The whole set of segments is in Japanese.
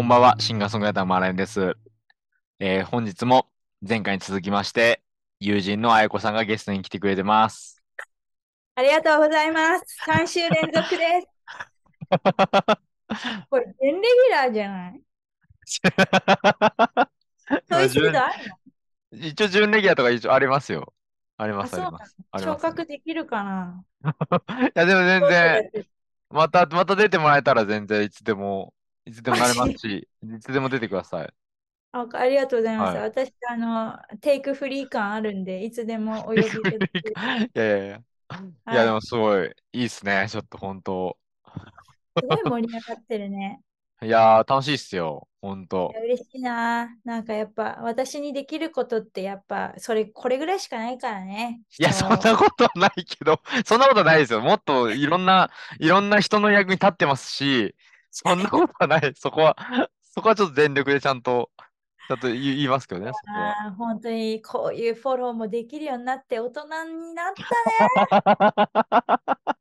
こんばんは、シンガーソングライターマーライオンです。えー本日も前回に続きまして、友人のあやこさんがゲストに来てくれてます。ありがとうございます。3週連続です。これ、準レギュラーじゃない？そういう制度あるの？一応、準レギュラーとか一応ありますよ。あります、あります。昇格できるかな？いや、でも全然、また、また出てもらえたら全然いつでも、いつでもなれますし、いつでも出てください。あありがとうございます。はい私、あの、テイクフリー感あるんで、いつでもお呼びいただける。いやいやいや。いはいや、でもすごい、いいっすね。ちょっと本当。すごい盛り上がってるね。いやー、楽しいっすよ。本当いや。嬉しいな。なんかやっぱ、私にできることって、やっぱ、それ、これぐらいしかないからね。いや、人そんなことはないけど、そんなことないですよ。もっといろんな、いろんな人の役に立ってますし、そんなことはない。そこは、そこはちょっと全力でちゃんと、ちゃんと言いますけどね。あー本当にこういうフォローもできるようになって大人になったね。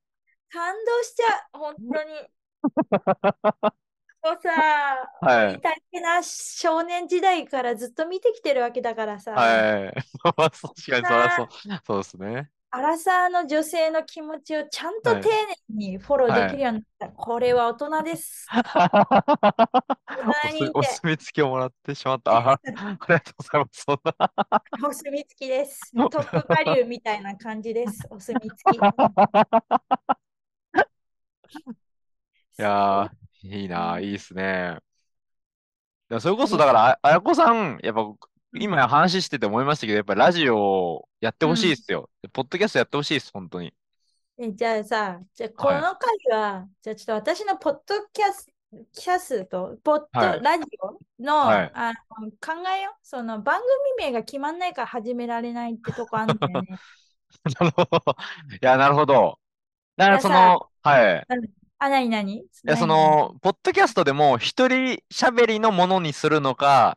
感動しちゃう、本当に。そうさ、はい。大変な少年時代からずっと見てきてるわけだからさ、はい。まあ、確かにそりゃそう、そうですね。アラサーの女性の気持ちをちゃんとはい丁寧にフォローできるようになった。これは大人です。お墨付きをもらってしまった。あありがとうございます。そんな。お墨付きです。トップバリューみたいな感じです。お墨付き。いやー、いいな、いいっすね。それこそ、だから、ああやこさん、やっぱ、今話してて思いましたけど、やっぱラジオやってほしいっすよ。ポッドキャストやってほしいっす、本当に。えじゃあさ、じゃあこの回は、じゃあちょっと私のポッドキャスキャスト、ポッド、はいラジオの,、はいあの考えよう。その番組名が決まんないから始められないってとこあるんだよね。なるほど。いや、なるほど。だから、その、はい。あ、なになに？いいや、そ、の、ポッドキャストでも、一人喋りのものにするのか、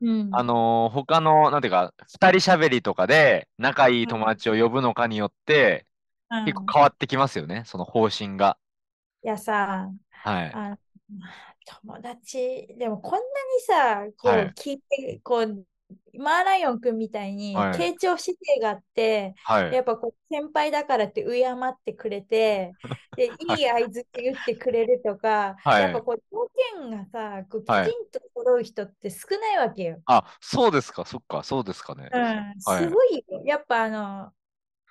うん、あのー他の、なんていうか、二人喋りとかで、仲いい友達を呼ぶのかによって、うん結構変わってきますよね、その方針が。いやさ、はい。あ友達、でもこんなにさ、こうはい聞いて、こう、マーライオン君みたいにはい傾聴姿勢があって、はい。やっぱこう先輩だからって敬ってくれて、で、いい相づち打ってくれるとか、はいやっぱこう条件がさ、こうきはいちんと揃う人って少ないわけよ。あ、そうですか、そっか、そうですかね。うん、はいすごいよ。やっぱあの、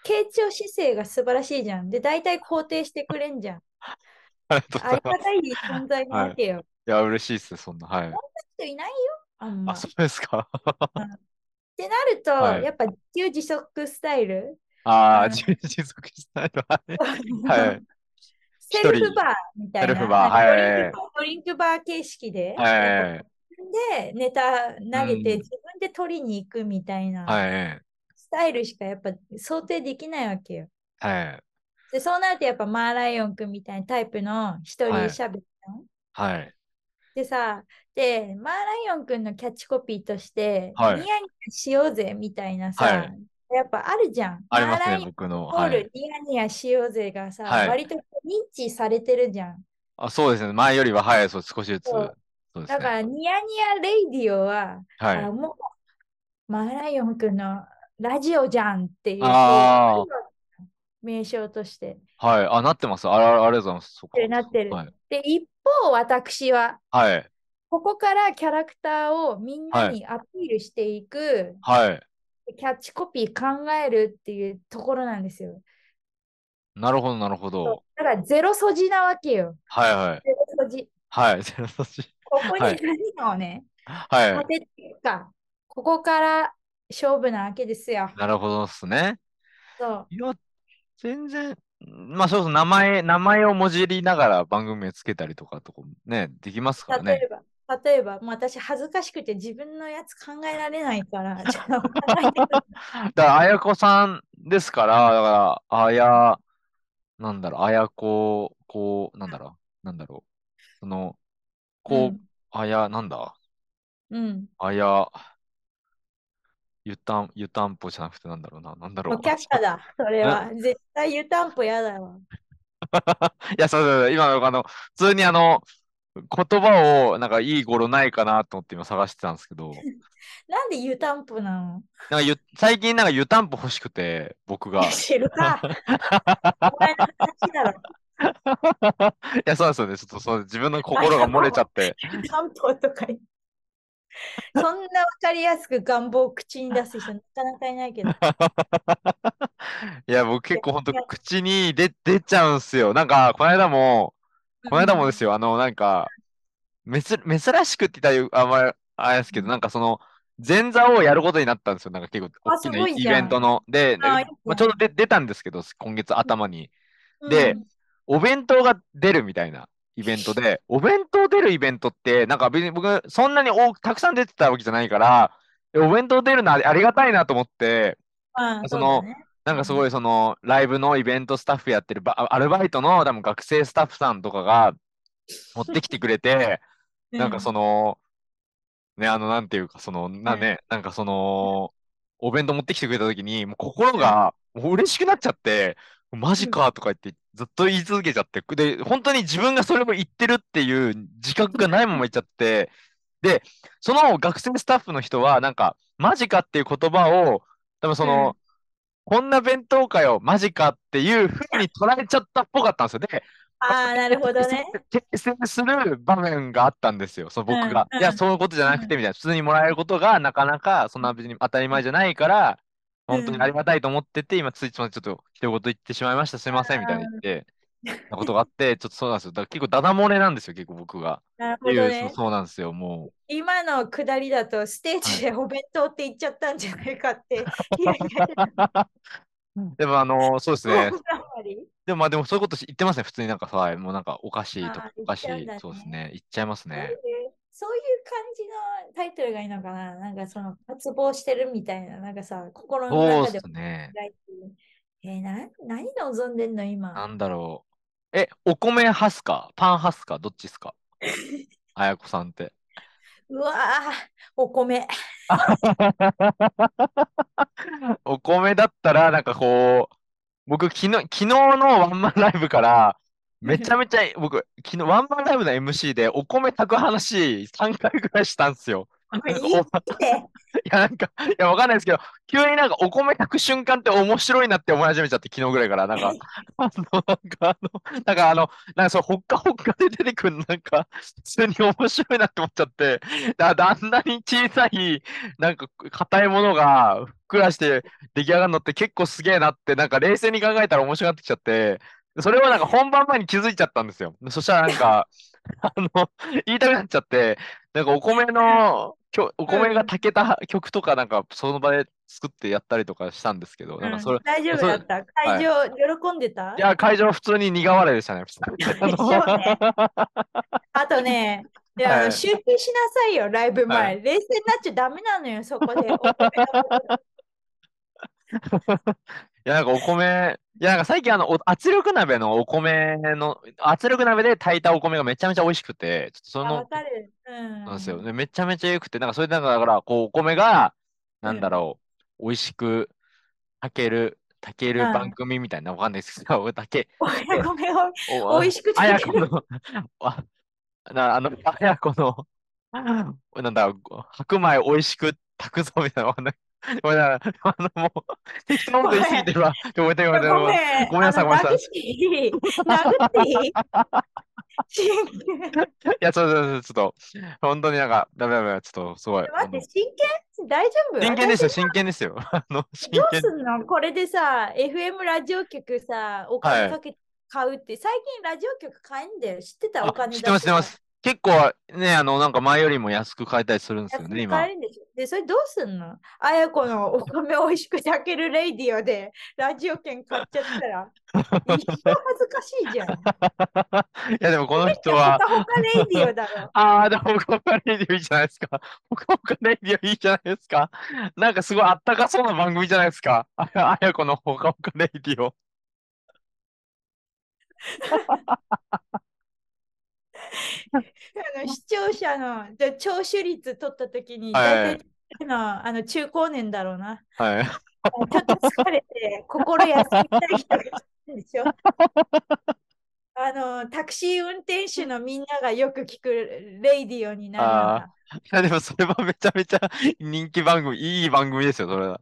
傾聴姿勢が素晴らしいじゃん。で、大体肯定してくれんじゃん。ありがたい存在なわけよ。いや、嬉しいっす、そんな。はい。人いないよ、あんま。あ、っそうですか。てなると、はいやっぱ自給自足スタイル？ああ、うん自自足したいのはね。はい。セルフバーみたいな。セルフバーなんかはいドリンクドリンクバー形式で、はいでネタ投げて、うん自分で取りに行くみたいなはい。スタイルしかやっぱ想定できないわけよ。はい。で、そうなるとやっぱマーライオン君みたいなタイプの一人はいしゃべりの。はい。でさ、で、マーライオン君のキャッチコピーとして、はいニヤニヤしようぜみたいなさ、はいやっぱあるじゃん。ありますね、僕の。はい。ニヤニヤしようぜがさ、はい割と認知されてるじゃん。あ、そうですね。前よりは、はい、そう、少しずつ。そうそうですだから、ね。ニヤニヤレイディオは、はいあ。もう、マーライオン君のラジオじゃんっていう、名称としてはい。あ、なってます。あ、あありがとうございます。そなってる。はい。で、一方、私は、はい。ここからキャラクターをみんなにアピールしていく、はい。キャッチコピー考えるっていうところなんですよ。なるほど、なるほど。だからゼロ素地なわけよ。はい、はい。ゼロ素地。はい。ゼロ素地ここにはい何をね、はい当。てていくか。ここから勝負なわけですよ。なるほどですね。そう。いや、全然、まあそうそう、名前、名前をもじりながら番組をつけたりとかとかもね、できますからね。例えば、例えば、もう私恥ずかしくて自分のやつ考えられないから、ちょっと考えてくだから、あやこさんですから、だから、あや、なんだろう、あやこ、こう、なんだろう、なんだろう、その、こう、あや、なんだ、うん。うん。あや、湯たん、湯たんぽじゃなくてなんだろうな、なんだろう。却下だ、それは。絶対湯たんぽやだわ。いや、そうそうそう、今の、あの、普通にあの、言葉を、なんかいい語呂ないかなと思って今探してたんですけど、なんで湯たんぽなの？なんかゆ最近なんか湯たんぽ欲しくて、僕が。い知るか。お前の話だろ。や、そうですよね。ちょっとそう自分の心が漏れちゃって。湯たんぽとか言って。そんなわかりやすく願望を口に出す人なかなかいないけど。いや、僕結構本当口に出、出ちゃうんすよ。なんか、この間も、この間もですよ、あの、なんか、めつ、珍しくって言ったらあんまりあれですけど、なんかその、前座をやることになったんですよ。なんか結構あ大きなイベントの。で、まあ、ちょうど出出たんですけど、今月頭に。うんでお弁当が出るみたいなイベントで、お弁当出るイベントって、なんか別に僕、そんなに多く、たくさん出てたわけじゃないから、えお弁当出るのありありがたいなと思って、あそのね。なんかすごいその、ライブのイベントスタッフやってるバアルバイトの多分学生スタッフさんとかが持ってきてくれて、なんかその、ね、あの、なんていうか、その、なうん。ね、なんかその、お弁当持ってきてくれたときに、もう心がもう嬉しくなっちゃって、マジかとか言って、ずっと言い続けちゃって、で、本当に自分がそれも言ってるっていう自覚がないまま言っちゃって、で、その学生スタッフの人は、なんか、マジかっていう言葉を、多分その、こんな弁当かよ、マジかっていうふうに捉えちゃったっぽかったんですよ。で、ああ、なるほどね。訂正する場面があったんですよ、その僕が。うんうんいや、そういうことじゃなくて、みたいな。普通にもらえることがなかなか、そんな別に当たり前じゃないから、本当にありがたいと思ってて、今ついつまちょっと一言言ってしまいました、すいません、みたいな言って、なことがあって、ちょっとそうなんですよ。だから結構ダダ漏れなんですよ、結構僕が。なるほどね。そうなんですよ、も今のくだりだと、ステージでお弁当って言っちゃったんじゃないかって。いやいやう。でも、あの、そうですね。でも、まあ、でもそういうこと言ってますね、普通になんかさ、もうなんかおかしいとかおかしいそうですね、言っちゃいますね。うそういう感じのタイトルがいいのかななんかその渇望してるみたいな、なんかさ、心のそう中でですね。えー、な何望んでんの今なんだろう。え、お米派っすか？パン派っすか？どっちっすか？あやこさんって。うわーお米。お米だったら、なんかこう、僕、昨日、昨日のワンマンライブから、めちゃめちゃ、僕、昨日、ワンマンライブの MC で、お米炊く話、3回ぐらいしたんですよ。いや、なんか、いや、わかんないですけど、急になんかお米炊く瞬間って面白いなって思い始めちゃって、昨日ぐらいから、なんか、あの、なんかあの、なんかあの、なんかそう、ほっかほっかで出てくるのなんか、普通に面白いなって思っちゃって、だだあんなに小さい、なんか、硬いものが、ふっくらして出来上がるのって結構すげえなって、なんか冷静に考えたら面白くなってきちゃって、それをなんか本番前に気づいちゃったんですよ。そしたらなんか、あの、言いたくなっちゃって、なんかお米の、お米が炊けた曲とかなんかその場で作ってやったりとかしたんですけど、なんかそれ、うん大丈夫だった？会場、喜んでた？いや、会場普通に苦笑いでしたね。ねあとね、いやあのはい集計しなさいよ、ライブ前。は冷静になっちゃダメなのよ、そこで。いや、なんかお米、いや、なんか最近あの、お圧力鍋のお米の、圧力鍋で炊いたお米がめちゃめちゃ美味しくて、ちょっとそあわの、かる。うん。なんですよ。でめちゃめちゃ良くて、なんかそれでなんかだから、こう、お米が、なんだろう、美味しく炊ける、炊けるうん番組みたいな、わかんないですけど、炊け、お米を お美味しくあや炊ける。この、あ、な、あの、あやこの、なんだ、白米美味しく炊くぞみたいな、わかんない。ごめんなさい あの、もう、適当なこと言い過ぎてるわ。ごめんなさい、ごめんなさい。ごめん。なさい、ごめんなさい。殴っていい いや、そうそうそう、ちょっと、本当になんか、ダメダメ、ちょっと、すごい。待って、真剣大丈夫？真剣ですよ、私真剣ですよ。あの、真どう剣。すんの？これでさ、FM ラジオ局さ、おはい金かけて買うって、最近ラジオ局買えんだよ。知ってた？おあ、金知ってます、知ってます。結構ね、あの、なんか前よりも安く買えたりするんですよね、今買え。るんでしょ？で、それどうすんの？あやこのお米美味しく炊けるレイディオでラジオ局買っちゃったら、一番恥ずかしいじゃん。いや、でもこの人はほ、かレイディオだろ。ああ、でも、ほかほかレイディオいいじゃないですか。ほかほかレイディオいいじゃないですか。なんかすごいあったかそうな番組じゃないですか。あや、あやこのほかほか radio。あの視聴者ので聴取率取ったときに、はい大体のあの中高年だろうな。はい。ちょっと疲れて心休みたい人がいるんでしょ あのタクシー運転手のみんながよく聞くレイディオになる。いや、でもそれはめちゃめちゃ人気番組、いい番組ですよ、それは。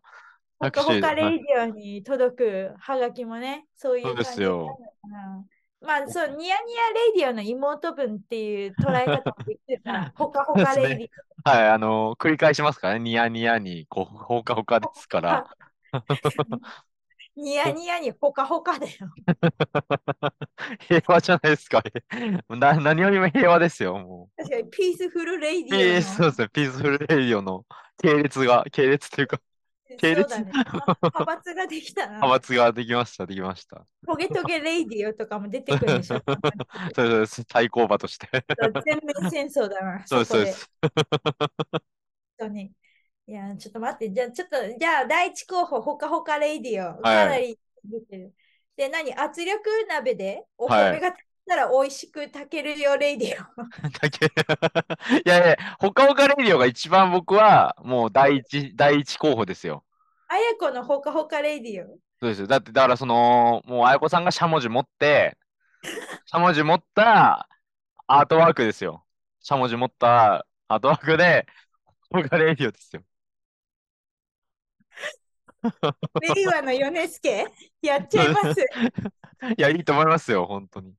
タほかほクシーはいかレイディオに届くハガキもね、そういそうでう感じになるすよ。まあ、そう、ニヤニヤレイディオの妹分っていう捉え方もできるから、ほかほ。かレイディはい、あの繰り返しますからね。ニヤニヤに、こう、ほかほかですかオ。ら。ニヤニヤにほかほかだよ。平和じゃないですか。な何よりも平和ですよ、も確かに、ピースフルレイう。ディオそうですね、ピースフルレディオの系列が、系列というか、系列そうだね。派閥ができた派な。閥ができました、できました。トゲトゲレイディオとかも出てくるでしょ。そうです、対抗馬として。全面戦争だな、そうです、そうで。です。本当に。いや、ちょっと待って、じゃあ、ちょっと、じゃあ、第一候補、ほかほかレイディオ、かなはい。り出てる。で、何？圧力鍋で？おはい。米が炊いたら美味しく炊けるよレイディオ。だけいやいや、ほかほかレイディオが一番僕は、もう第一、第一候補ですよ。あやこのほかほかレイディオ。そうですよ。だって、だからその、もう、あやこさんがしゃもじ持って、しゃもじ持ったアートワークですよ。しゃもじ持ったアートワークで、ほかレイディオですよ。令和の米助やっちゃいます。いや、いいと思いますよ、本当に。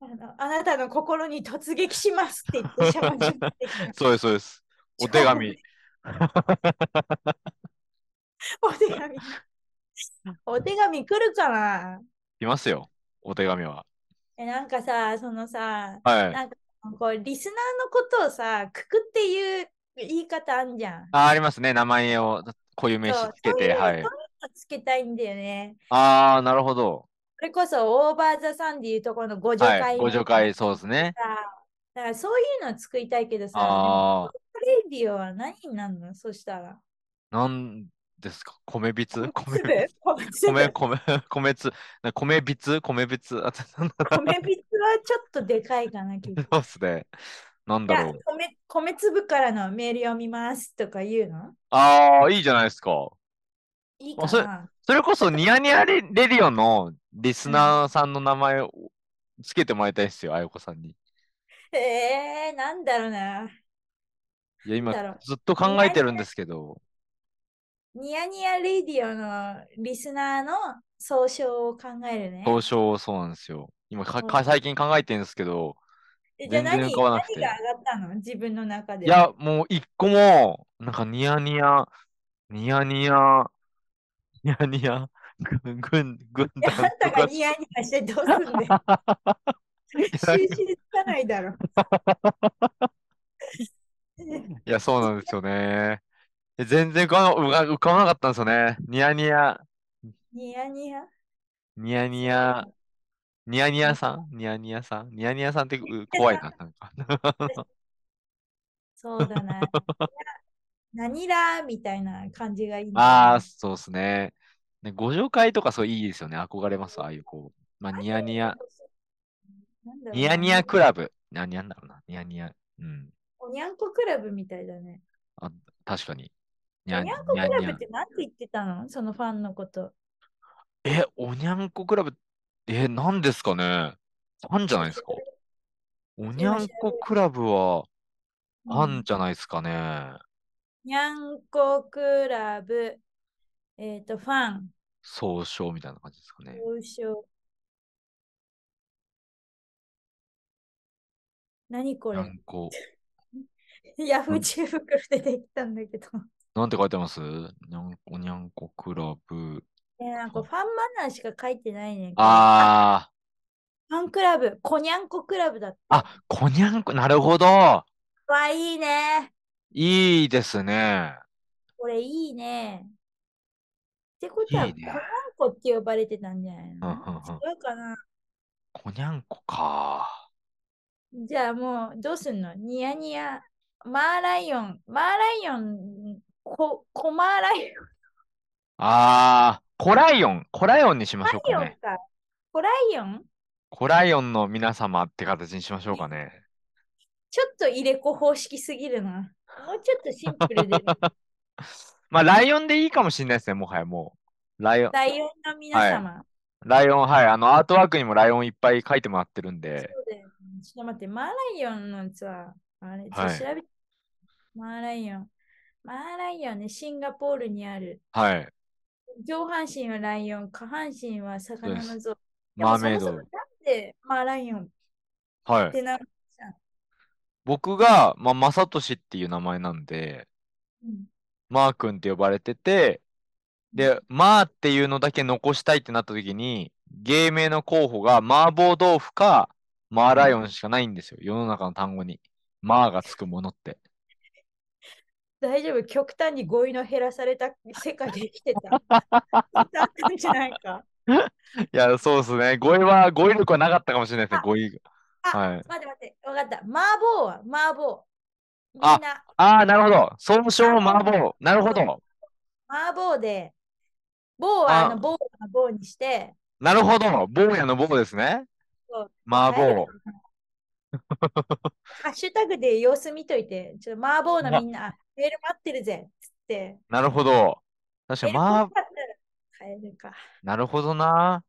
あのあなたの心に突撃しますって言ってしゃもじ持ってきた。そうです、そうです。お手紙。お手紙。お手紙来るかな？来ますよ、お手紙は。え、なんかさ、そのさ、はい。なんかこうリスナーのことをさ、くくっていう言い方あんじゃん。あ、ありますね。名前を固有名詞つけて、はい。つけたいんだよね。ああ、なるほど。それこそオーバーザさんでいうところのご助はい。会ご助会、そうですね。さ、だからそういうの作りたいけどさ、ああ、レディオは何になるの？そしたら。なんですか？米びつ米粒びつ米粒米、米、米つ、な米びつ米びつあ、なんだ米びつはちょっとでかいかな、きっと。そうっすね。なんだろう。米、米粒からのメール読みますとか言うの？ああ、いいじゃないですか。いいあそれ、かなそれこそニヤニヤレ、レディオのリスうん。ナーさんの名前をつけてもらいたいですよ、あやこさんに。えー、なんだろうな。いや、今、だろう。ずっと考えてるんですけど、ニヤニヤレディオのリスナーの総称を考えるね。東証そうなんですよ。今か、うんか最近考えてるんですけど、えじゃあ何、全然浮かばなくて。何が上がったの？自分の中で。いや、もう一個も、なんかニヤニヤ、ニヤニヤ、ニヤニヤ、軍、あんたがニヤニヤしてどうすんだよ。いやなん収か集つかないだろ。いや、そうなんですよね。え全然浮かば浮かばなかったんですよね。ニヤニヤ、ニヤニヤ？ニヤニヤ、ニヤニヤさかん？ニヤニヤさん？ニヤニヤさんってう怖いな、なんか。そうだな。何らみたいな感じがいいんだよああ、ね。そうですね。ね、ご助会とかそういいですよね。憧れます、ああいうこう。まあ、ニヤニヤ、ニヤニヤクラブ。何やんだろうな。ニヤニヤ。うん。おにゃんこクラブみたいだね。あ、確かに。ニャおにゃんこクラブって何て言ってたの？そのファンのこと。え、おにゃんこクラブ、え、何ですかねファンじゃないですかおにゃんこクラブはファンじゃないですかねにゃんこクラブ、えっ、と、ファン、総称みたいな感じですかね。総称。何これ？にゃんこ。ヤフー知恵袋出てきたんだけど。なんて書いてます？にゃんおにゃんこクラブ。えーなんかファンマナーしか書いてないね。あファンクラブ、こにゃんこクラブだって。ー、あ、こにゃんこ、なるほど。わ、いいね。いいですね。これいいね。ってことは、いいねこにゃんこって呼ばれてたんじゃないの？うんうんうん違うかな？こにゃんこか。じゃあもうどうすんの？ニヤニヤ。マーライオン。マーライオン。こ、コマーライオン。あー、コライオン。コライオンにしましょうかね。ライオンか。コライオン？コライオンの皆様って形にしましょうかね。ちょっと入れ子方式すぎるな。もうちょっとシンプルで。まあ、ライオンでいいかもしれないですね、もはやもう。ライオン。ライオンの皆様。ライオン、はい。あの、アートワークにもライオンいっぱい描いてもらってるんで。そうだよねちょっと待って、マーライオンのさ、あれ、ちょっとはい調べて。マーライオン。マーライオンね、シンガポールにある。はい。上半身はライオン、下半身は魚の像。マーメイド。なんでマーライオンっはい。てな、僕が、まあ、マサトシっていう名前なんで、うんマー君って呼ばれてて、で、マーっていうのだけ残したいってなった時に、芸名の候補が麻婆豆腐かマーライオンしかないんですよ。世の中の単語に。マーがつくものって。大丈夫、極端に語彙の減らされた世界で生きてた。だったんじゃないか。いや、そうですね。語彙は、語彙力はなかったかもしれないですね、あ語彙が。あ、はい。待って待って、わかった。麻婆は麻婆。みんあなああ、なるほど。総称麻婆。なるほど。麻婆で、棒はああの棒の棒にして、なるほど。坊やの坊ですね。麻婆。ハッシュタグで様子見といて、ちょっと麻婆のみんな、メール待ってるぜっつって。なるほど。確かに、メール来まあな、かったら変えるか。なるほどな。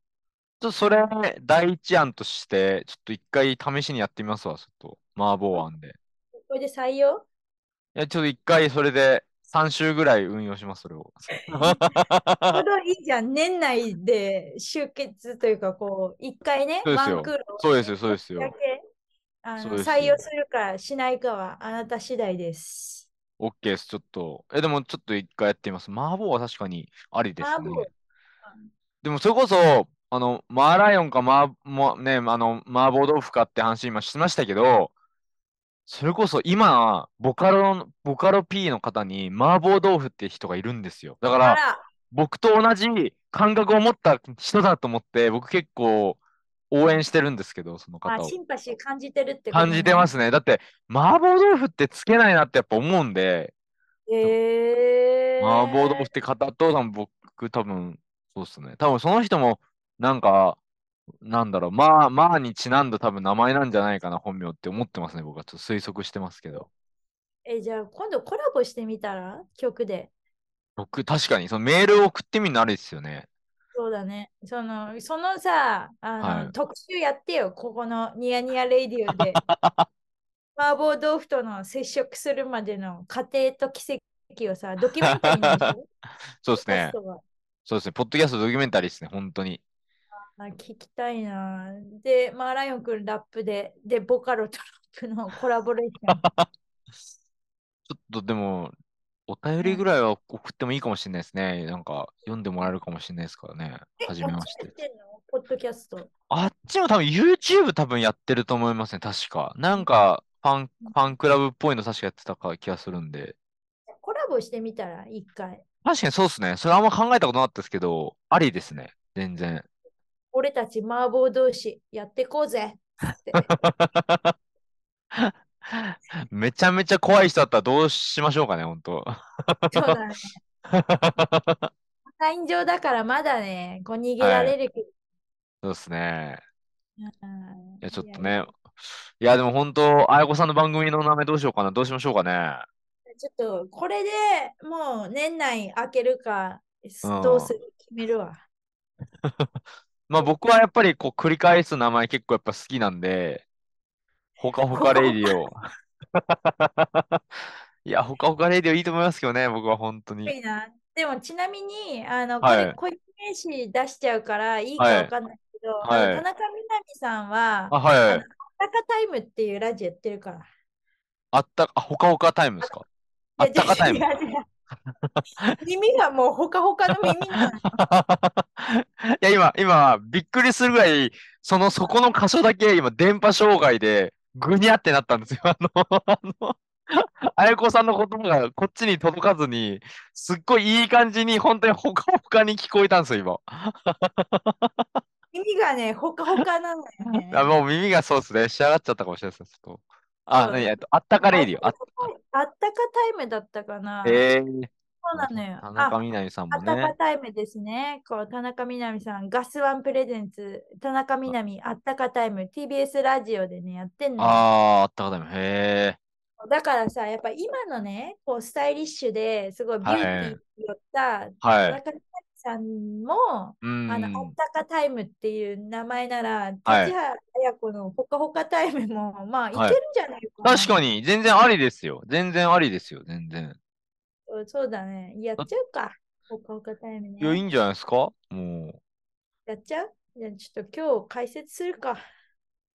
ちょっとそれ、第一案として、ちょっと一回試しにやってみますわ、ちょっと。麻婆案で。これで採用？いや、ちょっと一回それで3週ぐらい運用します、それを。ちょうどいいじゃん。年内で集結というか、こう、一回ね、そうですよワンクールをそうですよ、そうですよだ。けあの採用するかしないかはあなた次第です。OK です、ちょっと。え、でもちょっと一回やってみます。麻婆は確かにありですね。でもそれこそ、あの、マーライオンかマー、もね、あの、麻婆豆腐かって話今しましたけど、それこそ今、ボカロの、ボカロ P の方に麻婆豆腐って人がいるんですよ。だから、僕と同じ感覚を持った人だと思って、僕結構応援してるんですけど、そのあ方を。シンパシー感じてるってこと、。感じてますすね。だって、麻婆豆腐ってつけないなってやっぱ思うんで、えー、麻婆豆腐って方と、多分僕多分、そうっすね。多分その人も、なんか、なんだろう、まあ、まあにちなんだ多分名前なんじゃないかな、本名って思ってますね。僕はちょっと推測してますけど。え、じゃあ今度コラボしてみたら？曲で。僕、確かに、そのメールを送ってみるのありですよね。そうだね。その、そのさ、あの、はい特集やってよ、ここのニヤニヤレイディオで。麻婆豆腐との接触するまでの過程と奇跡をさ、ドキュメンタリーに そうですねそうですね。ポッドキャストドキュメンタリーですね、本当に。あ聞きたいな。で、マーライオンくんラップで、で、ボカロとラップのコラボレーション。ちょっとでも、お便りぐらいは送ってもいいかもしれないですね。なんか、読んでもらえるかもしれないですからね。はじめましてポッドキャスト。あっちも多分 YouTube 多分やってると思いますね、確か。なんか、ファン、ファンクラブっぽいの確かやってたか気がするんで。コラボしてみたら、一回。確かにそうですね。それあんま考えたことなかったですけど、ありですね。全然。俺たち麻婆同士やってこうぜって。めちゃめちゃ怖い人だったらどうしましょうかね、本当。そうだね。ライン上だからまだね、こう逃げられるけど。そうですね。うんいや、ちょっとね。いや、でも本当、あやこさんの番組の名前どうしようかな。どうしましょうかね。ちょっとこれでもう年内開けるか、うんどうする？決めるわ。まあ僕はやっぱりこう繰り返す名前結構やっぱ好きなんで、ほかほかレイディオ。いや、ほかほかレイディオいいと思いますけどね、僕は本当に。いいな。でもちなみに、あの、こはいれ、固有名詞出しちゃうからいいかはいわかんないけど、はいあの田中みな実さんは、あ、はいはいあの。タカタイムっていうラジオやってるから。あった、あ、ほかほかタイムですか？あったかタイム耳がもうほかほかの耳なの。いや、今、今、びっくりするぐらい、その、そこの箇所だけ、今、電波障害で、ぐにゃってなったんですよ。あの、あの、あやこさんの言葉がこっちに届かずに、すっごいいい感じに、本当にほかほかに聞こえたんですよ、今。耳がね、ほかほかなのよね。あ、もう耳がそうですね。仕上がっちゃったかもしれないです。ちょっと。あ、そう何えっと、あったかレイディオ。ああっ、たかタイムだったかな。ええそうなのよ。田あ中みな実さんもあったかね。タイムですね。こう田中みな実さん、ガスワンプレゼンツ、田中みな実、あったかタイム、TBS ラジオでね、やってんのよ。ああ、あったかタイム。へえ。だからさ、やっぱ今のね、こうスタイリッシュですごいビューティーに寄った、はい。田中さんも、うあの、あっん。たかタイムっていう名前なら、はい立原綾子のほかほかタイムも、まあ、いけはいるんじゃないかな。確かに、全然ありですよ。全然ありですよ。全然。そうだね。やっちゃうか。ほかほかタイムいや、いいね。んじゃないですか？もう。やっちゃう？じゃあちょっと今日解説するか。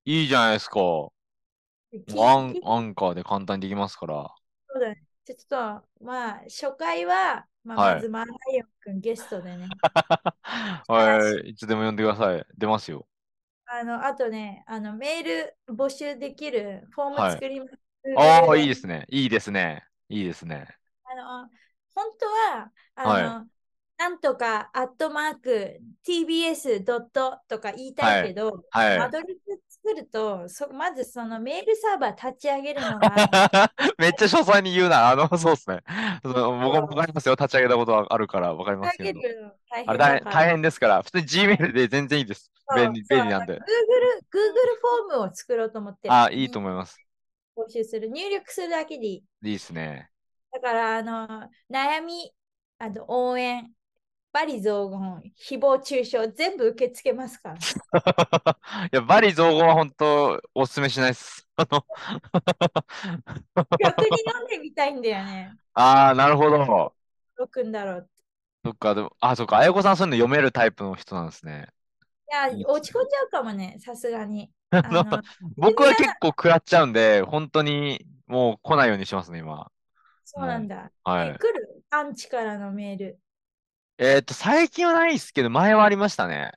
いいじゃないですか。きアンきアンカーで簡単にできますから。そうだね。ちょっと、まあ、初回は、まあ、はいまずマーライオンくんゲストでね。はい、いつでも呼んでください。出ますよ。あの、あとね、あの、メール募集できるフォームはい作ります。ああ、いいですね。いいですね。いいですね。あの、本当は、あの、はなんとか、アットマーク、tbs ドットとか言いたいけど、はいマドリス作ると、そまずそのメールサーバー立ち上げるのが、めっちゃ詳細に言うな。あの、そうですね。僕もわかりますよ。立ち上げたことはあるからわかりますけど。大あれ大変変だから。大変ですから、普通に Gmail で全然いいです。便利便利なんで Google、。Google フォームを作ろうと思ってる。あ、いいと思います。募集する。入力するだけでいい。いいですね。だから、あの、悩み、あと応援、バリ雑言、誹謗中傷、全部受け付けますから。い や、バリ造語は本当おすすめしないです。あの逆に飲んでみたいんだよね。ああ、なるほど。どうくんだろう。そっか、でも、あ、そっか、あやこさんそういうの読めるタイプの人なんですね。いや、落ち込んじゃうかもね、さすがに。僕は結構食らっちゃうんで、本当にもう来ないようにしますね、今。そうなんだ。はいえ来る？アンチからのメール。えっと、最近はないですけど、前はありましたね。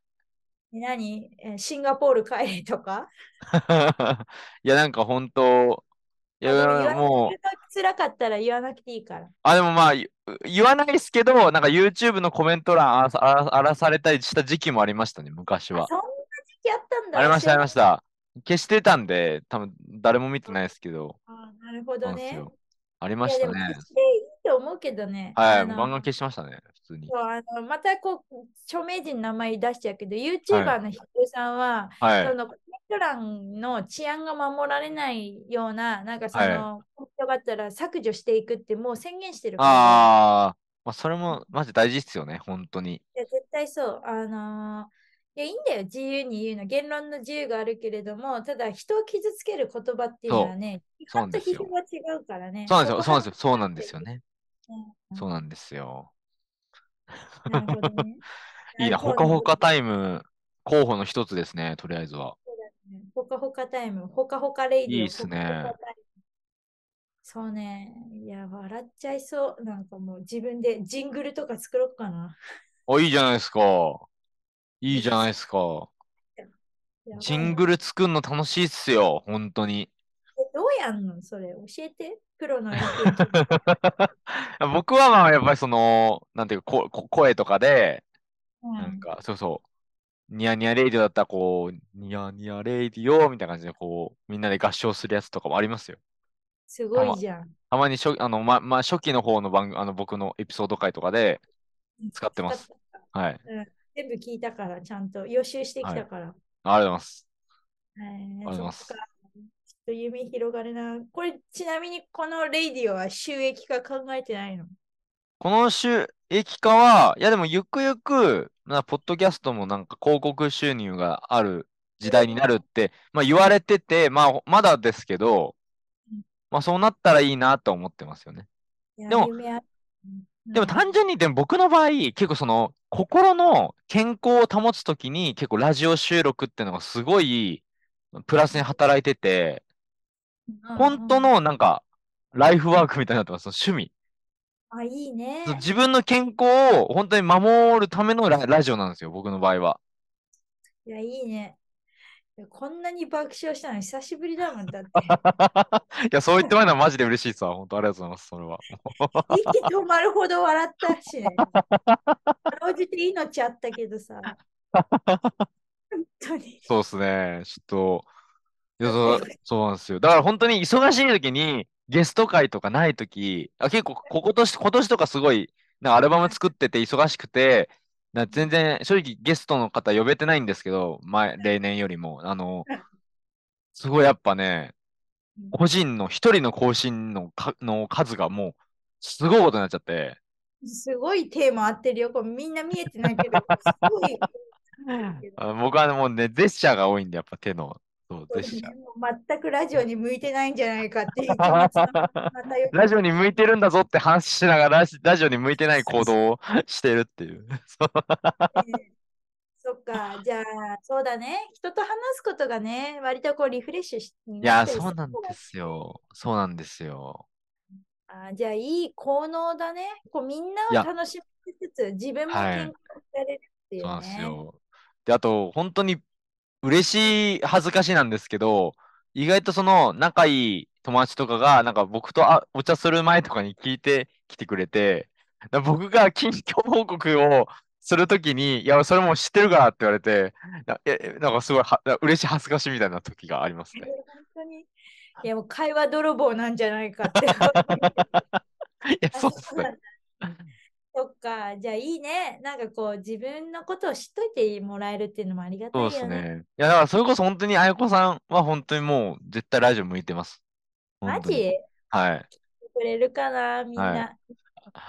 え何？えシンガポール帰れとか？いや、なんか本当、いや、あでも言わもう、辛かったら言わなくていいから。あ、でもまあ、言言わないですけど、なんか YouTube のコメント欄荒らさ荒ら荒らされたりした時期もありましたね、昔は。あそんな時期あったんだ。ありました、ありましした。消してたんで、多分誰も見てないですけど、た。あなるほどね。なんですよ。ありまいや、したねでも消。していいと思うけどね。はい、あのもうガンガン消しましたね、普通にそ。うあのまたこう、著名人の名前出しちゃうけど、YouTuber のヒデさんは、はいそ。のコメント欄の治安が守られないような、なんかその、コメントがあったら削除していくってもう宣言してるから、ああ、まあ、それもマジ大事っすよね、本当に。いや、絶対そう。あのーいや、いいんだよ、自由に言うの。言論の自由があるけれども、ただ人を傷つける言葉っていうのはね、批判と批評は違うからね。そうなんですよ、こそうなんですよ、こそうなんですよね。うんそうなんですよ。なるほどね。いいな、ほかほかタイム候補の一つですね、とりあえずは。ほかほかタイム、ほかほかレイディオ。いいっすねそうね。いや、笑っちゃいそう。なんかもう自分でジングルとか作ろうかな。あ、いいじゃないですか。いいじゃないですか。ジングル作るの楽しいっすよ、本当に。やんの？それ教えて。プロの。僕はまあ、やっぱりその、なんていうか、ここ声とかで、うんなんか、そうそう、ニヤニヤレイディオだったら、こう、ニヤニヤレイディオみたいな感じで、こう、みんなで合唱するやつとかもありますよ。すごいじゃん。たまに初、あの、ま、まあ、初期の方の番組、あの、僕のエピソード回とかで使ってます。はい。うん全部聞いたから、ちゃんと予習してきたから。ありがとうございます。はいありがとうございますと夢広がるな。これ、ちなみにこのレイディオは収益化考えてないの？この収益化は、いやでもゆくゆく、まあ、ポッドキャストもなんか広告収入がある時代になるって、まあ言われてて、まあまだですけどうん、まあそうなったらいいなと思ってますよね。でもでも単純に、でも僕の場合、結構その、心の健康を保つときに、結構ラジオ収録っていうのがすごい、プラスに働いてて、うん本当、のなんか、ライフワークみたいになってます、その趣味。うんあ、いいね。自分の健康を本当に守るためのララジオなんですよ、僕の場合は。いや、いいね。こんなに爆笑したの久しぶりだもんだって。いや、そう言ってもらえるのはマジで嬉しいさ。本当ありがとうございます、それは。息止まるほど笑ったしね。かじて命あったけどさ。本当に。そうですね。ちょっと、そうそうなんですよ。だから本当に忙しい時に、ゲスト会とかない時、あ結構、こことし、今年とかすごい、なんかアルバム作ってて忙しくて、な全然、正直ゲストの方呼べてないんですけど、前、例年よりも。あの、すごいやっぱね、個人の一人の更新のかの数がもう、すごいことになっちゃって、すごいテーマ合ってるよ。これみんな見えてないけど、すごい。あ僕はもうね、ジェスチャーが多いんで、やっぱ手の。そう、ジェスチャー。全くラジオに向いてないんじゃないかっていうラジオに向いてるんだぞって話しながら、ラジオに向いてない行動をしてるっていう。そっか、じゃあ、そうだね。人と話すことがね、割とこうリフレッシュしにいや、そうなんですよ。そうなんですよ。あじゃあ、いい効能だね。こうみんないをや楽しみつつ、自分もはい健康になれるっていうそうなんですね。よ。で、あと、本当に嬉しい、恥ずかしいなんですけど、意外とその仲いい友達とかが、なんか僕とあお茶する前とかに聞いてきてくれて、僕が近況報告をするときに、いや、それもう知ってるからって言われて、なえ、なんかすごいは嬉しい恥ずかしいみたいな時がありますね。本当に？いや、もう会話泥棒なんじゃないかって。いや、そうですね。そっか、じゃあいいね。なんかこう、自分のことを知っといてもらえるっていうのもありがたそういよね。ですね。いや、だからそれこそ本当にあやこさんは本当にもう絶対ラジオ向いてます。マジ？はい。くれるかな、みんはいな。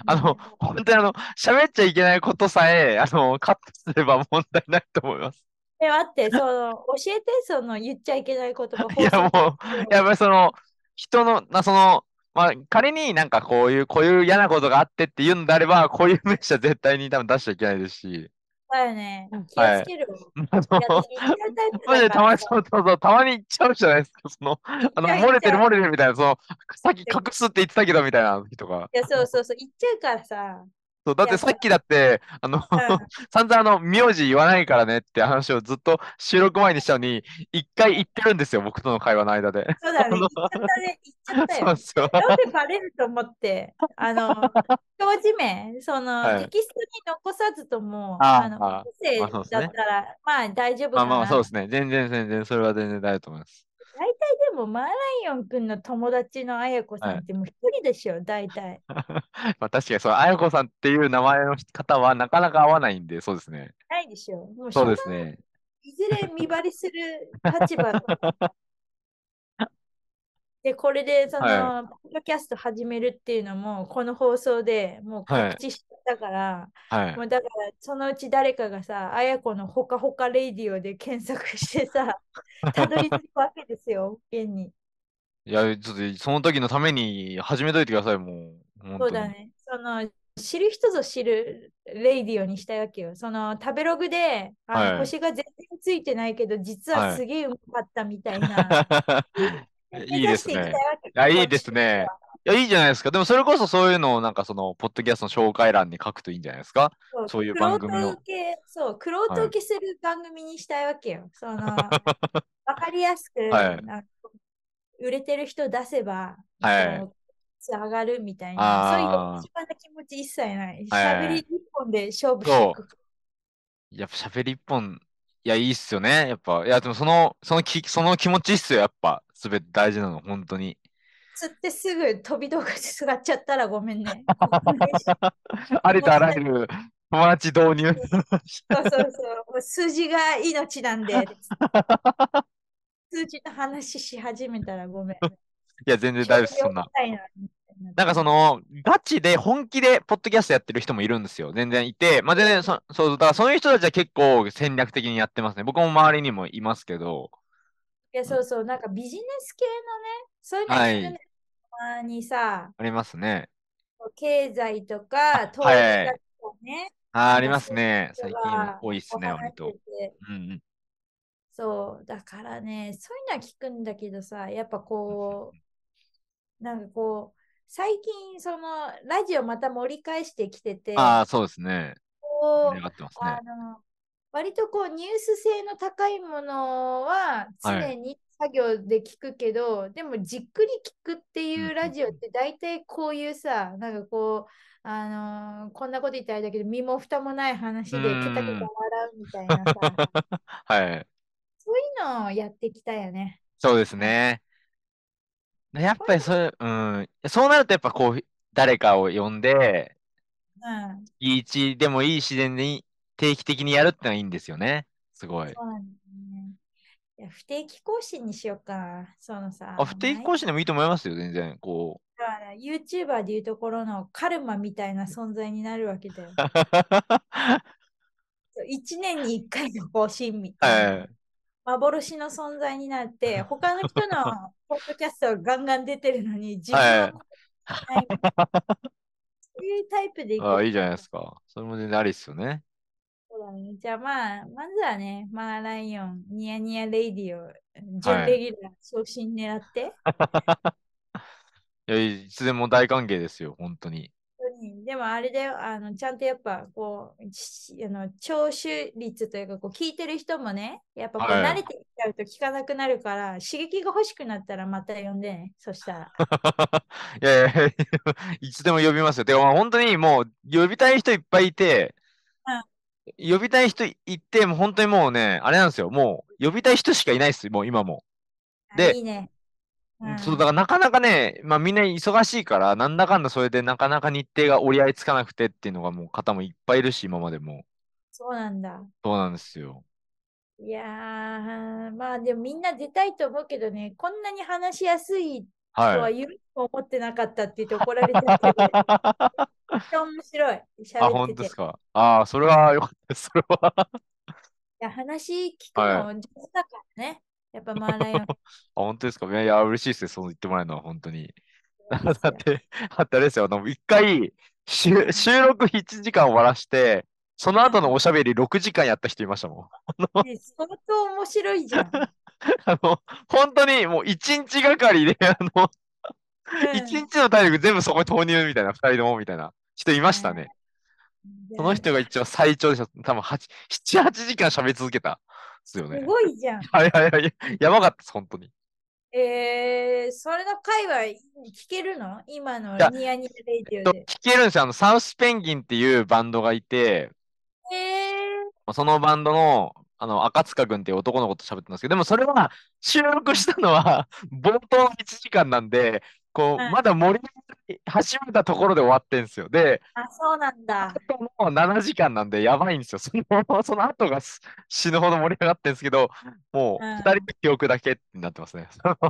あの、本当にあの、喋っちゃいけないことさえ、あの、カットすれば問題ないと思います。え、待って、その、教えて、その、言っちゃいけない言葉。いや、もう、やっぱりその、人の、な、その、まあ、仮になんかこういう、こういう嫌なことがあってって言うんであれば、こういうメッセージは絶対に多分出しちゃいけないですし、だよね。気はい。をつける。あの、いや私言っちゃうたまに、そう。そうそう、たまに言っちゃうじゃないですか、その、あの、漏れてる漏れてるみたいな、その、さっき隠すって言ってたけど、みたいな時とか。いや、そうそうそう、言っちゃうからさ。そう、だってさっきだって、あの、うん 散々あの、名字言わないからねって話をずっと収録前にしたのに、一回言ってるんですよ、僕との会話の間で。そうだね、言っちゃったね、言っちゃったよそうなん。でバレると思って、あの、表示名、その、はいテキストに残さずとも、ああの、あ音声まあそうですねだったら、まあ大丈夫かな。まあまあ、そうですね。全然全然、それは全然大丈夫と思います。大体でも、マーライオンくんの友達のあやこさんってもう一人でしょ、大体。まあ確かに、そう、あやこさんっていう名前の方はなかなか合わないんで、そうですね。ないでしょ。もうそうですね。いずれ見張りする立場の で、これでその、はポッドキャスト始めるっていうのも、この放送でもうはい告知したから、はいも。うだからそのうち誰かがさ、あやこのほかほかレイディオで検索してさ、たどり着くわけですよ、現に。いや、ちょっとその時のために始めといてください、もう。そうだね。その知る人ぞ知るレイディオにしたいわけよ。その食べログであの、はい星が全然ついてないけど、実ははいすげえうまかったみたいな。い いですね。いいいや、いいですね。いや、いいじゃないですか。でも、それこそそういうのを、なんかその、ポッドキャストの紹介欄に書くといいんじゃないですか？そうそういう番組の玄人受け、そう、クロート受けする番組にしたいわけよ。その、わかりやすく、はい売れてる人出せば、はい上がるみたいな、そういう一番な気持ち一切ない。はい喋り一本で勝負していく。やっぱ喋り一本、いや、いいっすよね。やっぱ。いや、でもその、そのき、その気持ちっすよ。やっぱ。すべて大事なの、本当に。釣ってすぐ飛び道具すがっちゃったらごめんね。ありとあらゆる友達導入。そうそうそう。もう数字が命なんで。数字の話し始めたらごめん。いや、全然大丈夫です、そんな。ななんかそ、の、ガチで本気でポッドキャストやってる人もいるんですよ。全然いて。まあ、全然そ、そう、だからそういう人たちは結構戦略的にやってますね。僕も周りにもいますけど。いや、そうそう、なんかビジネス系のね、そういうのはいたまにさ、ありますね。経済とか、投資とかね、あー、ありますね。最近が多いっすね、割とうんうん。そう、だからね、そういうのは聞くんだけどさ、やっぱこう、なんかこう、最近、その、ラジオまた盛り返してきてて、ああ、そうですね。こうねあ。の割とこうニュース性の高いものははい常に作業で聞くけど、でもじっくり聞くってうんいうラジオって大体こういうさ、なんかこう、あのーこんなこと言ったらだけど、身も蓋もない話でケうんタケタ笑うみたいなさ、はい。そういうのをやってきたよね。そうですね。やっぱりそういう、うん。そうなるとやっぱこう、誰かを呼んで、うん、いい地でもいい自然に定期的にやるってのはいいんですよね。すごい。そうなんだよね。いや不定期更新にしようかな。そのさ、あ、不定期更新でもいいと思いますよ、全然。こだから YouTuber でいうところのカルマみたいな存在になるわけだよ。1年に1回の更新みたいな。はい。幻の存在になって、他の人の ポッドキャストがガンガン出てるのに、自分はいはないそういうタイプでいくああ、いいじゃないですか。それも全然ありっすよね。そうだね。じゃあまあ、まずはね、マーライオン、ニヤニヤレイディオ、準レギュラー昇進狙って、いや、いつでも大歓迎ですよ、本当に。でもあれだよ、あのちゃんとやっぱこう、しあの聴取率というかこう、聞いてる人もね、やっぱこうはい慣れてきちゃうと聞かなくなるから、刺激が欲しくなったらまた呼んでね、そしたら。いやいや いつでも呼びますよ。てか、まあ本当にもう、呼びたい人いっぱいいて、呼びたい人いて、もう本当にもうね、あれなんですよ。もう、呼びたい人しかいないです、もう今も。であいいね。うんそう、だからなかなかね、まあみんな忙しいから、なんだかんだそれでなかなか日程が折り合いつかなくてっていうのがもう方もいっぱいいるし、今までも。そうなんだ。そうなんですよ。いやー、まあでもみんな出たいと思うけどね、こんなに話しやすいとははい。夢も思ってなかったって言って怒られちゃうけど、めっちゃ面白い。あ、喋ってて。い本当ですか？ああ、それはよかったです、それは。や、話聞くはの上手だからね。やっぱマーライオンあ、本当ですか？いやいや、嬉しいですね、そう言ってもらえるのは、本当に。だって、だってあれですよ、あの、一回、収収録7時間終わらして、その後のおしゃべり6時間やった人いましたもん。で相当面白いじゃん。あの、本当にもう1日がかりで、あの、うん1日の体力全部そこに投入みたいな、2人ともみたいな人いましたね。その人が一番最長でした。多分8、7、8時間喋り続けた。ですよねす。ごいじゃん。はいはいはい。やばかったです、本当に。えー、それの会話聞けるの？今のニヤニヤレイディとオで。聞けるんですよ。あの、サウスペンギンっていうバンドがいて、えそのバンドの、あの、赤塚くんっていう男の子と喋ってたんですけど、でもそれは、収録したのは、冒頭の1時間なんで、こう、うんまだ盛り始めたところで終わってんですよ。で、ー、あ、そうなんだ。もう7時間なんで、やばいんですよ。その、その後がす死ぬほど盛り上がってんですけど、もう、うん2人の記憶だけってなってますね。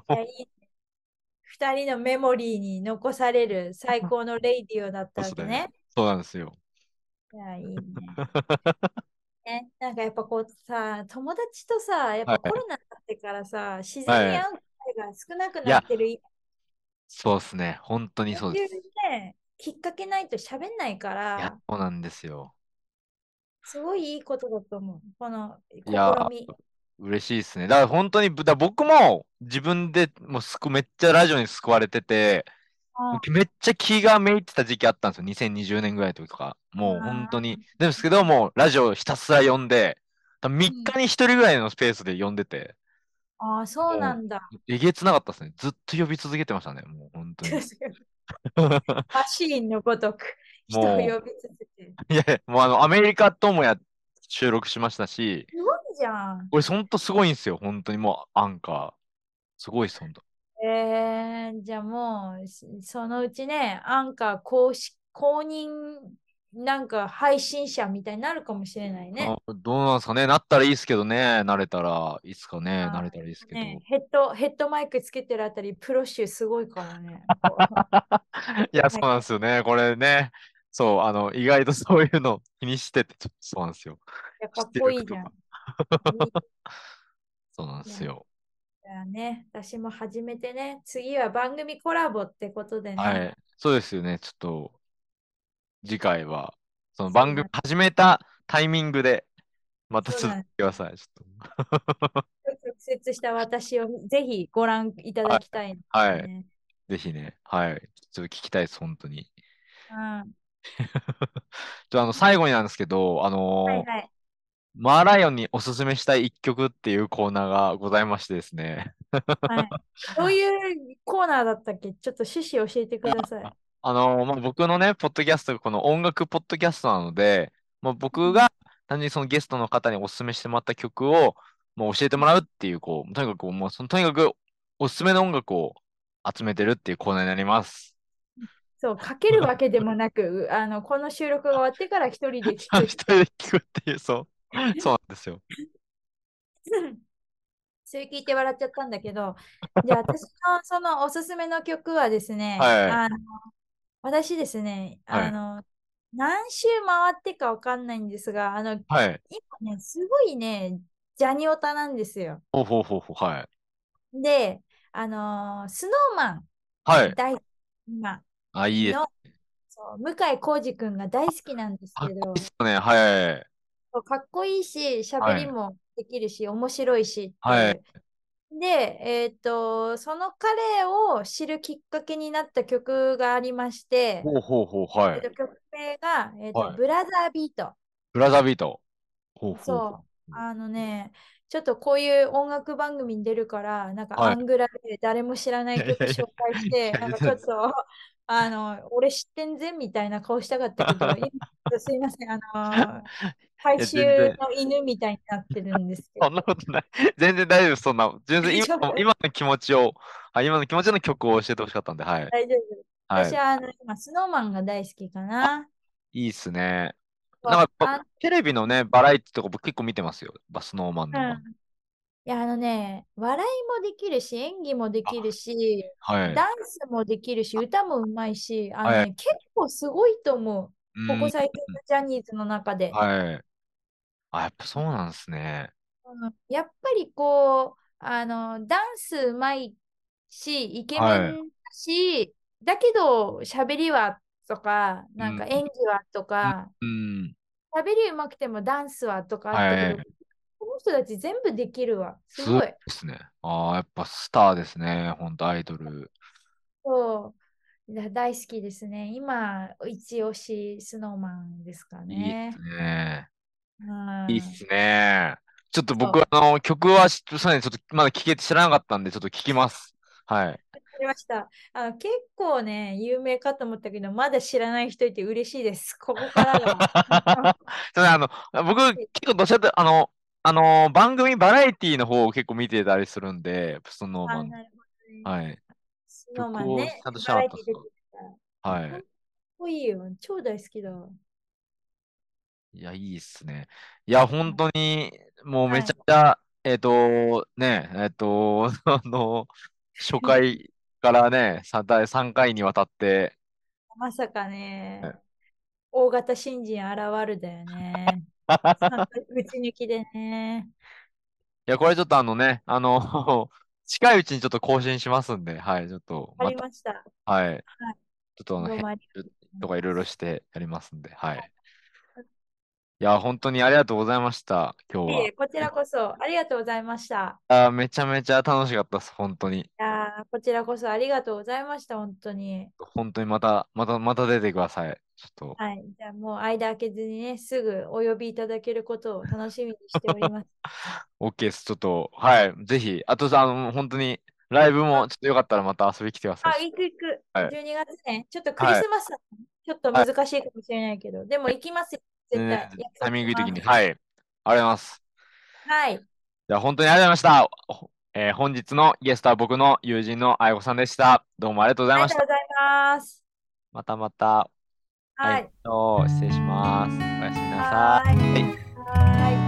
いやいいね二人のメモリーに残される最高のレイディオだったわけね。そうなんですよ。いや、いいね。ね、なんかやっぱこうさ、友達とさ、やっぱコロナになってからさ、自然に会う機会が少なくなってる。そうですね。本当にそうです。きっかけないと喋んないかいやら、、そうなんですよ。すごいいいことだと思う。この試いやみ。嬉しいですね。だから本当に、だから僕も自分でもうすくめっちゃラジオに救われてて、うんめっちゃ気がめいってた時期あったんですよ。2020年ぐらいの時とか。もう本当に。ですけど、もうラジオひたすら読んで、多分3日に1人ぐらいのスペースで読んでて、ああ、そうなんだ。えげつなかったですね。ずっと呼び続けてましたね。もう本当に。マシーンのごとく人を呼び続けて。いやいや、もうあの、アメリカともや収録しましたし、すごいじゃん。これ本当すごいんですよ。本当にもうアンカー。すごいです、本当。えー、じゃあもう、そそのうちね、アンカー公式公認なんか配信者みたいになるかもしれないね。あどうなんですかね。なったらいいですけどね。慣れたら、いつかね、あー慣れたらいいですけど。ね、ヘッドヘッドマイクつけてるあたり、プロ集すごいからね。いや、そうなんですよね。これね。そう、あの、意外とそういうの気にしてて、ちょっとそうなんですよ。いやかっこいいじゃん。そうなんですよ。じゃあね、私も始めてね、次は番組コラボってことでね。はい。そうですよね。ちょっと、次回は、その番組始めたタイミングで、また続けてください。ちょっと。直接した私をぜひご覧いただきたい、ねはい。ぜひね。はい。ちょっと聞きたいです、本当に。うん。ちょっとあの、最後になんですけど、あのーはいはい。マーライオンにおすすめしたい一曲っていうコーナーがございましてですね。はい、どういうコーナーだったっけ？ちょっと趣旨教えてください。あのーまあ、僕のね、ポッドキャストがこの音楽ポッドキャストなので、まあ、僕が単純にそのゲストの方におすすめしてもらった曲をもう教えてもらうっていう、こう、とにかくもうその、とにかくおすすめの音楽を集めてるっていうコーナーになります。そう、かけるわけでもなく、あのこの収録が終わってから一人で聞く。一人で聞くっていう、そう。そうなんですよ。それ聞いて笑っちゃったんだけど、じゃあ私のそのおすすめの曲はですね、はいあの私ですね、はいあの何周回ってかわかんないんですが、あのはい。今ね、すごいね、ジャニオタなんですよ。ほうほうほうほう。はい。で、あのースノーマンはい。大好き今あ、いいです。のそう向井康二君が大好きなんですかっけどこいいっす、ね。はい。そうかっこいいし、喋りもできるし、面白いしっていう。はいで、えっと、その彼を知るきっかけになった曲がありまして、ほうほうほう。はい。えっと、曲名が、えっとはいブラザービート。ブラザービート。ほうほう。そう、あのね、ちょっとこういう音楽番組に出るから、なんかはいアングラで誰も知らない曲紹介して、いやいやなんかちょっと、あの、俺知ってんぜみたいな顔したかったけど、今すいません、あの、大衆の犬みたいになってるんですけどそん、なことない。全然大丈夫。そんな。全然今の今の気持ちを、はい、今の気持ちの曲を教えてほしかったんで、はい。大丈夫。はい。私はあの今、スノーマンが大好きかな。いいっすね。なんかテレビのね、バラエティとか僕結構見てますよ。バスノーマンの番。うん。いや、あのね、笑いもできるし、演技もできるし、はい。ダンスもできるし、歌もうまいし、あのね、はい結構すごいと思う。うんここ最近のジャニーズの中で。はい。あ、やっぱそうなんですね。うんやっぱりこう、あの、ダンスうまいし、イケメはいンだし、だけど、喋りはとか、なんかうん演技はとか、うん。喋りうまくてもダンスはとかあったけど、はいこの人たち全部できるわ。すすごい。ですね。ああ、やっぱスターですね。本当アイドル。そう。だ大好きですね。今、一押しスノーマンですかいいっねす。ね。うんいいっすね。ちょっと僕、あの、曲はちょっとまだ聞けて知らなかったんで、ちょっと聞きます。はい。わかりました。あの結構ね、有名かと思ったけど、まだ知らない人いて嬉しいです。ここからが。あの、僕、結構どうしゃって、あの、あの、番組バラエティの方を結構見てたりするんで、スノーマン。はい。スノーマンねちゃんと知らなかったっすバラエティ出てたはい。かっこいいよ。超大好きだわ。いや、いいっすね。いや、本当に、もうはいめちゃくちゃ、えっと、ね、えっと、あの、初回からね、さ第3回にわたって、まさかねはい、大型新人現るだよね。打ち抜きでね。いや、これちょっとあのね、あの、近いうちにちょっと更新しますんで、はい、ちょっと、りました。はい、ちょっとあの、編集とかいろいろしてやりますんで、はい。いや、本当にありがとうございました、今日は。いえこちらこそありがとうございました。あー、めちゃめちゃ楽しかったです、本当に。いやーこちらこそありがとうございました、本当に。本当にまた、また、また出てください。ちょっと。はい。じゃあもう間開けずにね、すぐお呼びいただけることを楽しみにしております。OK です。ちょっと、はい。ぜひ、あとさ、あの、本当に、ライブも、ちょっとよかったらまた遊びに来てくださあ、い。行く行く。はい12月ね。ちょっとクリスマスはちょっと難しいかもしれないけど、でも行きますよ。絶対。タイミングいい時に。はい。ありがとうございます。はい。じゃあ、本当にありがとうございました。おえー本日のゲストは僕の友人のあやこさんでした。どうもありがとうございました。ありがとうございます。またまた。はい。どう失礼します。おやすみなさい。はい。